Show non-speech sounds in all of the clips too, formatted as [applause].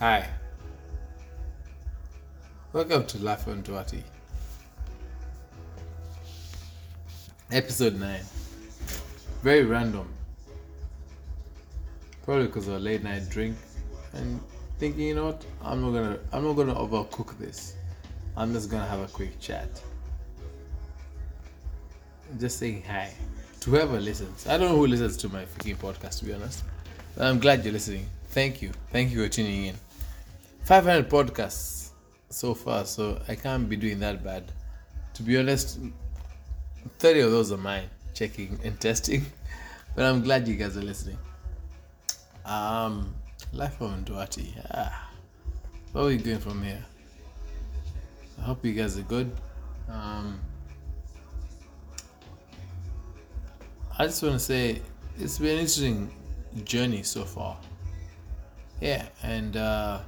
Hi. Welcome to Life on Duarte. Episode 9. Very random. Probably because of a late night drink and thinking, you know what, I'm not gonna I'm not gonna overcook this. I'm just gonna have a quick chat. Just saying hi to whoever listens. I don't know who listens to my freaking podcast to be honest. But I'm glad you're listening. Thank you. Thank you for tuning in. 500 podcasts so far, so I can't be doing that bad. To be honest, 30 of those are mine, checking and testing. [laughs] But I'm glad you guys are listening. Um, Life on Duarte. Ah, where are we going from here? I hope you guys are good. Um, I just want to say it's been an interesting journey so far. Yeah, and uh,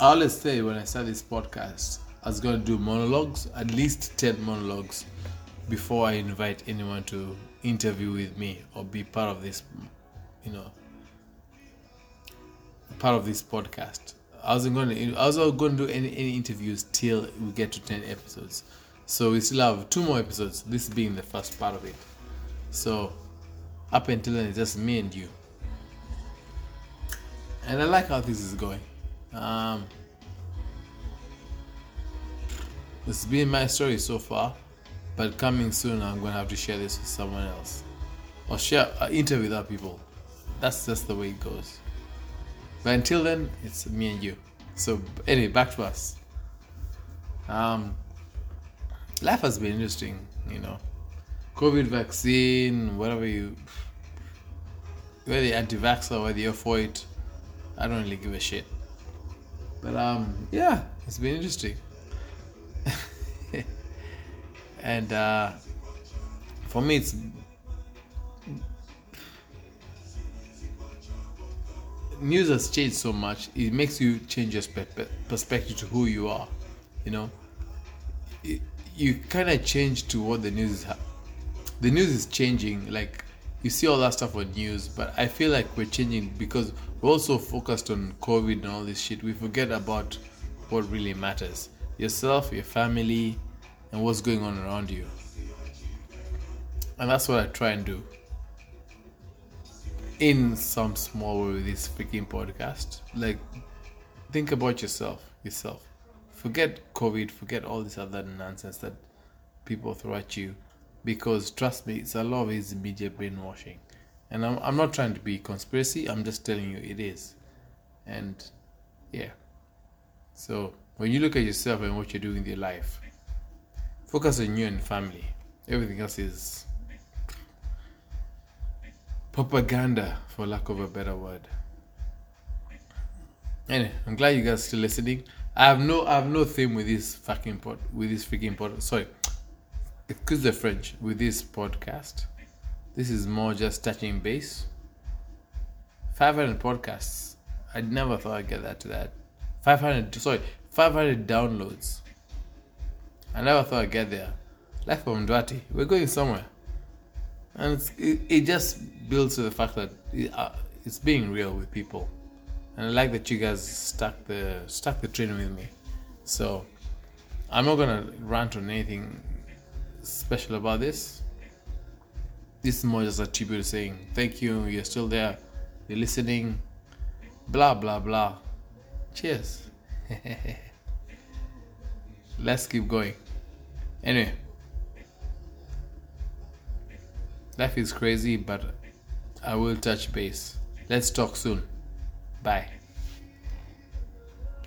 I always say when I start this podcast, I was going to do monologues, at least 10 monologues, before I invite anyone to interview with me or be part of this, you know, part of this podcast. I wasn't going to, I was not going to do any, any interviews till we get to 10 episodes. So we still have two more episodes, this being the first part of it. So up until then, it's just me and you. And I like how this is going. Um, has been my story so far, but coming soon, I'm going to have to share this with someone else or share, uh, interview with other people. That's just the way it goes. But until then, it's me and you. So, anyway, back to us. Um, life has been interesting, you know. COVID vaccine, whatever you, whether you're anti-vaxxer, whether you're for it, I don't really give a shit. But um, yeah, it's been interesting. [laughs] and uh, for me, it's news has changed so much. It makes you change your perspective to who you are. You know, it, you kind of change to what the news is. Ha- the news is changing. Like you see all that stuff on news, but I feel like we're changing because we're also focused on COVID and all this shit. We forget about what really matters yourself, your family, and what's going on around you. And that's what I try and do in some small way with this freaking podcast. Like, think about yourself, yourself. Forget COVID, forget all this other nonsense that people throw at you. Because trust me, it's a lot of his media brainwashing. And I'm, I'm not trying to be conspiracy, I'm just telling you it is. And yeah. So when you look at yourself and what you're doing in your life, focus on you and family. Everything else is propaganda, for lack of a better word. Anyway, I'm glad you guys are still listening. I have no, I have no theme with this fucking pod, with this freaking pod. Sorry, excuse the French. With this podcast, this is more just touching base. 500 podcasts. I never thought I'd get that to that. 500, sorry, 500 downloads. I never thought I'd get there. Life from Duarte. We're going somewhere. And it, it just builds to the fact that it, uh, it's being real with people. And I like that you guys stuck the stuck the train with me. So I'm not gonna rant on anything special about this. This is more just a tribute saying thank you, you're still there, you're listening, blah blah blah. Cheers. [laughs] Let's keep going. Anyway, life is crazy, but I will touch base. Let's talk soon. Bye.